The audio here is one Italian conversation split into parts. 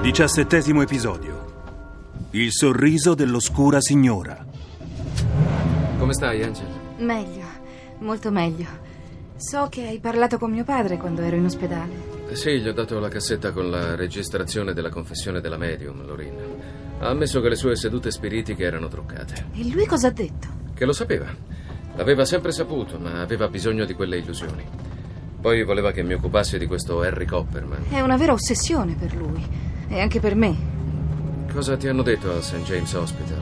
Diciassettesimo episodio. Il sorriso dell'oscura signora. Come stai, Angel? Meglio, molto meglio. So che hai parlato con mio padre quando ero in ospedale. Eh Sì, gli ho dato la cassetta con la registrazione della confessione della medium, Lorin. Ha ammesso che le sue sedute spiritiche erano truccate. E lui cosa ha detto? Che lo sapeva. L'aveva sempre saputo, ma aveva bisogno di quelle illusioni. Poi voleva che mi occupassi di questo Harry Copperman. È una vera ossessione per lui. E anche per me. Cosa ti hanno detto al St. James Hospital?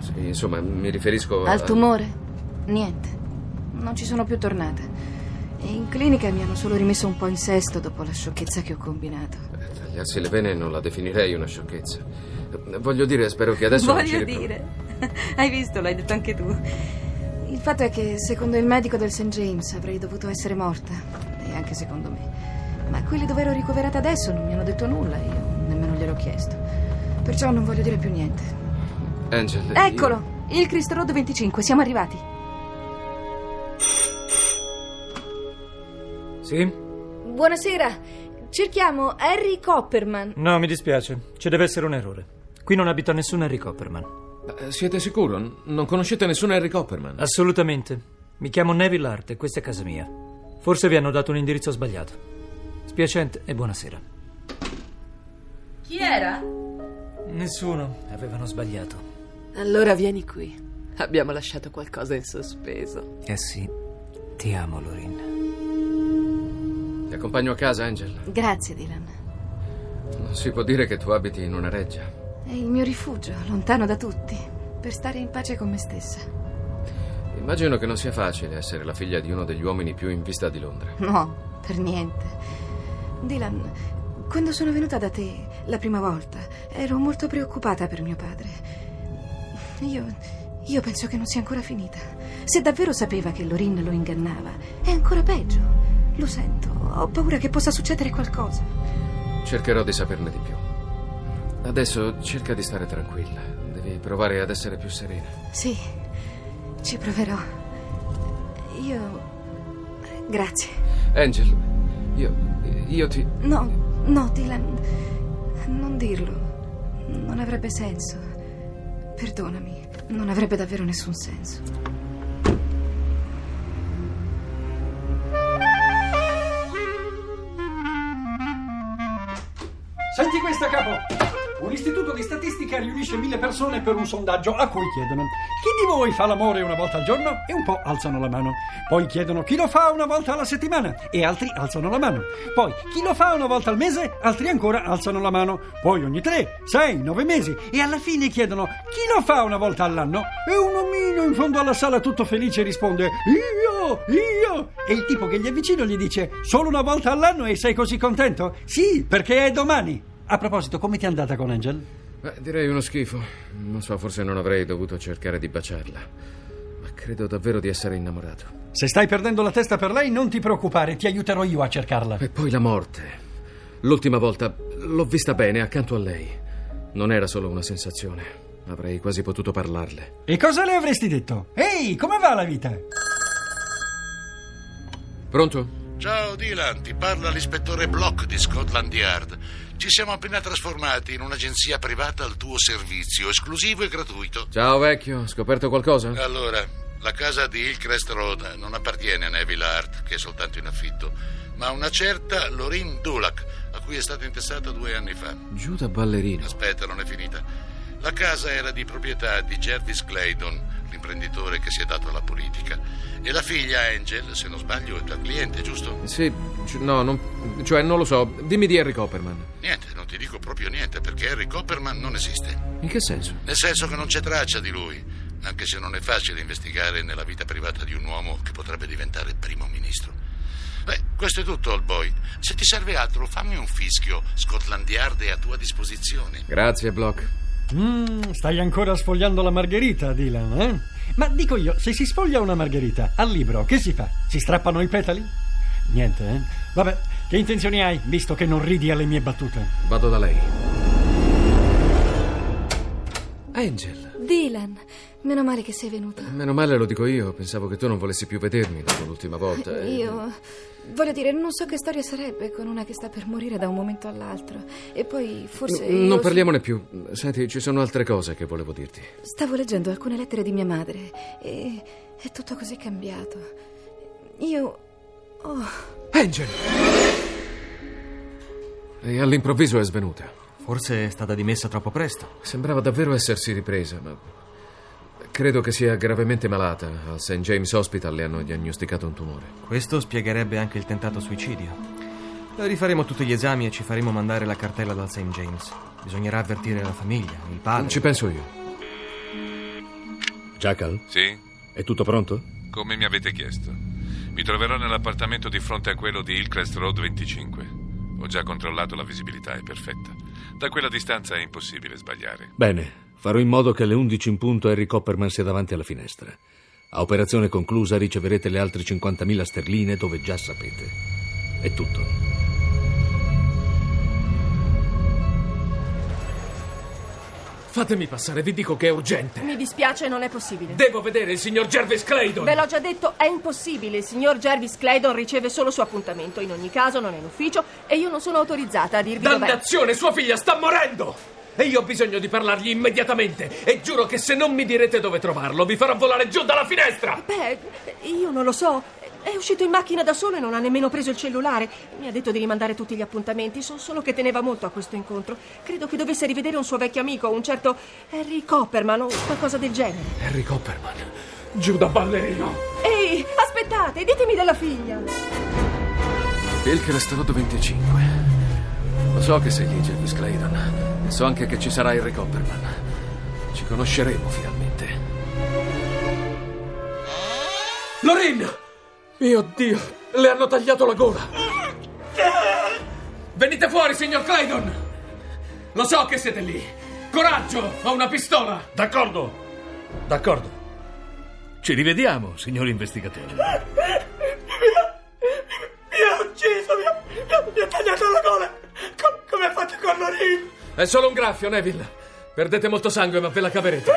Sì, insomma, mi riferisco a... Al tumore? Niente. Non ci sono più tornata. E in clinica mi hanno solo rimesso un po' in sesto dopo la sciocchezza che ho combinato. Eh, Tagliarsi le vene non la definirei una sciocchezza. Voglio dire, spero che adesso non ci Voglio dire. Hai visto, l'hai detto anche tu. Il fatto è che, secondo il medico del St. James, avrei dovuto essere morta. E anche secondo me. Ma quelli dove ero ricoverata adesso non mi hanno detto nulla, io gliel'ho chiesto. Perciò non voglio dire più niente. Angel. io- Eccolo, il Cristo Road 25, siamo arrivati. Sì? Buonasera, cerchiamo Harry Copperman. No, mi dispiace. Ci deve essere un errore. Qui non abita nessun Harry Copperman. Eh, Siete sicuro? Non conoscete nessun Harry Copperman? Assolutamente. Mi chiamo Neville Hart e questa è casa mia. Forse vi hanno dato un indirizzo sbagliato. Spiacente e buonasera. Chi era? Nessuno. Avevano sbagliato. Allora vieni qui. Abbiamo lasciato qualcosa in sospeso. Eh sì. Ti amo, Lorin. Ti accompagno a casa, Angel. Grazie, Dylan. Non si può dire che tu abiti in una reggia. È il mio rifugio, lontano da tutti, per stare in pace con me stessa. Immagino che non sia facile essere la figlia di uno degli uomini più in vista di Londra. No, per niente. Dylan, quando sono venuta da te la prima volta, ero molto preoccupata per mio padre. Io. Io penso che non sia ancora finita. Se davvero sapeva che Lorin lo ingannava, è ancora peggio. Lo sento, ho paura che possa succedere qualcosa. Cercherò di saperne di più. Adesso cerca di stare tranquilla. Devi provare ad essere più serena. Sì, ci proverò. Io. Grazie. Angel, io. io ti. No, no, Dylan. Non dirlo. Non avrebbe senso. Perdonami. Non avrebbe davvero nessun senso. Senti questa, capo! Un istituto di statistica riunisce mille persone per un sondaggio a cui chiedono chi di voi fa l'amore una volta al giorno e un po' alzano la mano. Poi chiedono chi lo fa una volta alla settimana e altri alzano la mano. Poi chi lo fa una volta al mese, altri ancora alzano la mano. Poi ogni tre, sei, nove mesi e alla fine chiedono chi lo fa una volta all'anno e un omino in fondo alla sala tutto felice risponde io, io. E il tipo che gli è vicino gli dice solo una volta all'anno e sei così contento? Sì, perché è domani. A proposito, come ti è andata con Angel? Beh, direi uno schifo. Non so, forse non avrei dovuto cercare di baciarla. Ma credo davvero di essere innamorato. Se stai perdendo la testa per lei, non ti preoccupare, ti aiuterò io a cercarla. E poi la morte. L'ultima volta l'ho vista bene accanto a lei. Non era solo una sensazione. Avrei quasi potuto parlarle. E cosa le avresti detto? Ehi, come va la vita? Pronto? Ciao Dylan, ti parla l'ispettore Block di Scotland Yard. Ci siamo appena trasformati in un'agenzia privata al tuo servizio, esclusivo e gratuito. Ciao vecchio, scoperto qualcosa? Allora, la casa di Hillcrest Road non appartiene a Neville Hart, che è soltanto in affitto, ma a una certa Lorin Dulac, a cui è stata intestata due anni fa. Giù da ballerino. Aspetta, non è finita. La casa era di proprietà di Jervis Claydon, l'imprenditore che si è dato alla politica. E la figlia Angel, se non sbaglio, è tua cliente, giusto? Sì, c- no, non, cioè non lo so. Dimmi di Harry Copperman. Niente, non ti dico proprio niente, perché Harry Copperman non esiste. In che senso? Nel senso che non c'è traccia di lui, anche se non è facile investigare nella vita privata di un uomo che potrebbe diventare primo ministro. Beh, questo è tutto, old boy. Se ti serve altro, fammi un fischio. Scotland Yard è a tua disposizione. Grazie, Block. Mm, stai ancora sfogliando la margherita, Dylan, eh? Ma dico io, se si sfoglia una margherita al libro, che si fa? Si strappano i petali? Niente, eh? Vabbè, che intenzioni hai, visto che non ridi alle mie battute? Vado da lei. Angel, Dylan, meno male che sei venuto. meno male lo dico io. Pensavo che tu non volessi più vedermi dopo l'ultima volta. e- Io. Voglio dire, non so che storia sarebbe con una che sta per morire da un momento all'altro. E poi forse. N- Non parliamone più. Senti, ci sono altre cose che volevo dirti. Stavo leggendo alcune lettere di mia madre e è tutto così cambiato. Io. Oh, Angel! E all'improvviso è svenuta. Forse è stata dimessa troppo presto. Sembrava davvero essersi ripresa, ma credo che sia gravemente malata. Al St. James Hospital le hanno diagnosticato un tumore. Questo spiegherebbe anche il tentato suicidio. Rifaremo tutti gli esami e ci faremo mandare la cartella dal St. James. Bisognerà avvertire la famiglia, il padre. Ci penso io. Jackal, Sì? è tutto pronto? Come mi avete chiesto. Mi troverò nell'appartamento di fronte a quello di Hillcrest Road 25. Ho già controllato la visibilità, è perfetta. Da quella distanza è impossibile sbagliare. Bene, farò in modo che alle 11 in punto Harry Copperman sia davanti alla finestra. A operazione conclusa riceverete le altre 50.000 sterline dove già sapete. È tutto. Fatemi passare, vi dico che è urgente. Mi dispiace, non è possibile. Devo vedere il signor Jervis Claydon. Ve l'ho già detto, è impossibile. Il signor Jervis Claydon riceve solo suo appuntamento. In ogni caso, non è in ufficio e io non sono autorizzata a dirvi dov'è. Dannazione, sua figlia sta morendo! E io ho bisogno di parlargli immediatamente. E giuro che se non mi direte dove trovarlo, vi farò volare giù dalla finestra! Beh, io non lo so. È uscito in macchina da solo e non ha nemmeno preso il cellulare. Mi ha detto di rimandare tutti gli appuntamenti. So solo che teneva molto a questo incontro. Credo che dovesse rivedere un suo vecchio amico, un certo Harry Copperman o qualcosa del genere. Harry Copperman, giù da ballerino. Ehi, aspettate, ditemi della figlia. Hillcrest Road 25. Lo so che sei lì, Jervis Claydon. So anche che ci sarà Harry Copperman. Ci conosceremo finalmente. Lorin! Mio Dio, le hanno tagliato la gola. Venite fuori, signor Claydon! Lo so che siete lì. Coraggio, ho una pistola. D'accordo, d'accordo. Ci rivediamo, signor investigatore. È solo un graffio, Neville. Perdete molto sangue, ma ve la caverete.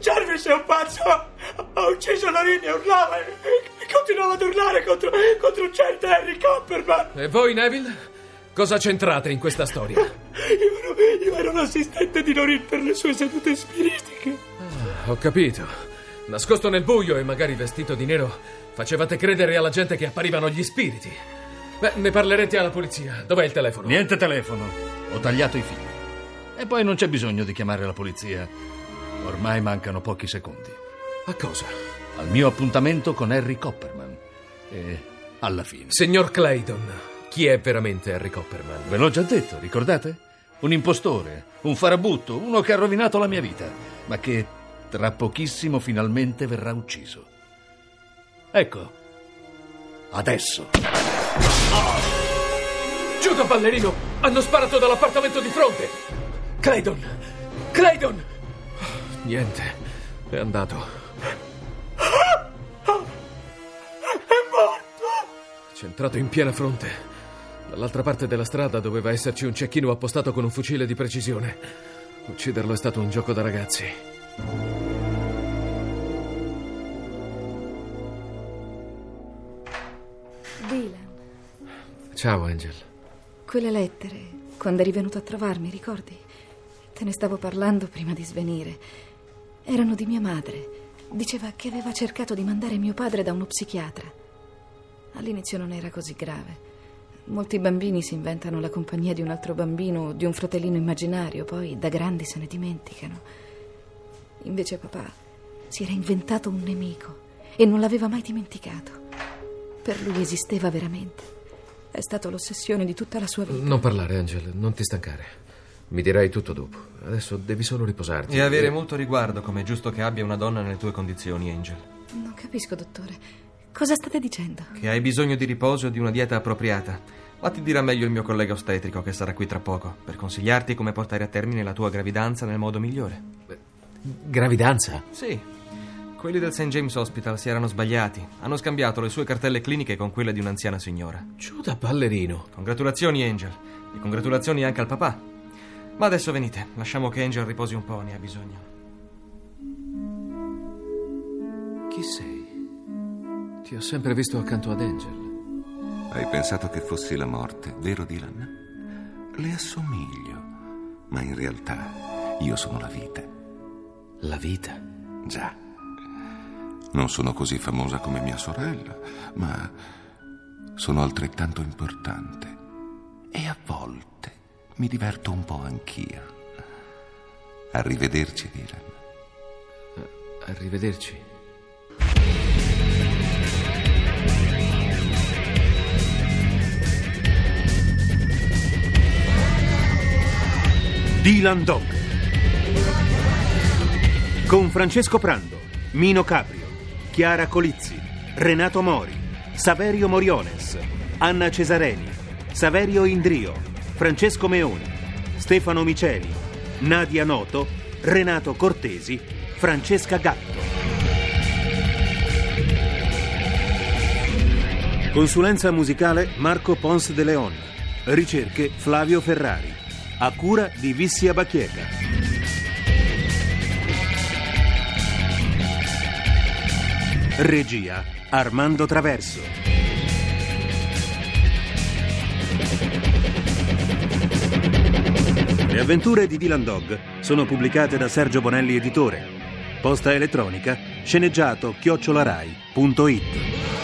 Jarvis è un pazzo. Ha ucciso Lorin e urlava. E continuava ad urlare contro, contro un certo Harry Copperman. E voi, Neville? Cosa c'entrate in questa storia? Io ero, io ero l'assistente di Lorin per le sue sedute spiritiche. Ho capito. Nascosto nel buio e magari vestito di nero, facevate credere alla gente che apparivano gli spiriti. Beh, ne parlerete alla polizia. Dov'è il telefono? Niente telefono. Ho tagliato i fili. E poi non c'è bisogno di chiamare la polizia. Ormai mancano pochi secondi. A cosa? Al mio appuntamento con Harry Copperman. E alla fine. Signor Claydon, chi è veramente Harry Copperman? Ve l'ho già detto, ricordate? Un impostore, un farabutto, uno che ha rovinato la mia vita, ma che tra pochissimo finalmente verrà ucciso. Ecco. Adesso. Giù da ballerino! Hanno sparato dall'appartamento di fronte! Claydon! Claydon! Niente, è andato. C'è entrato in piena fronte. Dall'altra parte della strada doveva esserci un cecchino appostato con un fucile di precisione. Ucciderlo è stato un gioco da ragazzi. Ciao, Angel. quelle lettere, quando eri venuto a trovarmi, ricordi? Te ne stavo parlando prima di svenire. Erano di mia madre. Diceva che aveva cercato di mandare mio padre da uno psichiatra. All'inizio non era così grave. Molti bambini si inventano la compagnia di un altro bambino o di un fratellino immaginario, poi da grandi se ne dimenticano. Invece papà si era inventato un nemico e non l'aveva mai dimenticato. Per lui esisteva veramente. È stata l'ossessione di tutta la sua vita. Non parlare, Angel, non ti stancare. Mi dirai tutto dopo. Adesso devi solo riposarti. E avere molto riguardo, come è giusto che abbia una donna nelle tue condizioni, Angel. Non capisco, dottore. Cosa state dicendo? Che hai bisogno di riposo e di una dieta appropriata. Ma ti dirà meglio il mio collega ostetrico che sarà qui tra poco per consigliarti come portare a termine la tua gravidanza nel modo migliore. Gravidanza? Sì. Quelli del St. James Hospital si erano sbagliati. Hanno scambiato le sue cartelle cliniche con quelle di un'anziana signora. Giù da ballerino. Congratulazioni, Angel. E congratulazioni anche al papà. Ma adesso venite, lasciamo che Angel riposi un po', ne ha bisogno. Chi sei? Ti ho sempre visto accanto ad Angel. Hai pensato che fossi la morte, vero Dylan? Le assomiglio, ma in realtà io sono la vita. La vita? Già. Non sono così famosa come mia sorella, ma sono altrettanto importante. E a volte mi diverto un po' anch'io. Arrivederci, Dylan. Arrivederci. Dylan Dog. Con Francesco Prando, Mino Caprio, Chiara Colizzi, Renato Mori, Saverio Moriones, Anna Cesareni, Saverio Indrio, Francesco Meoni, Stefano Miceli, Nadia Noto, Renato Cortesi, Francesca Gatto. Consulenza musicale Marco Pons de Leon. Ricerche Flavio Ferrari. A cura di Vissia Bacchieca. Regia Armando Traverso. Le avventure di Dylan Dog sono pubblicate da Sergio Bonelli Editore. Posta elettronica sceneggiato chiocciolarai.it.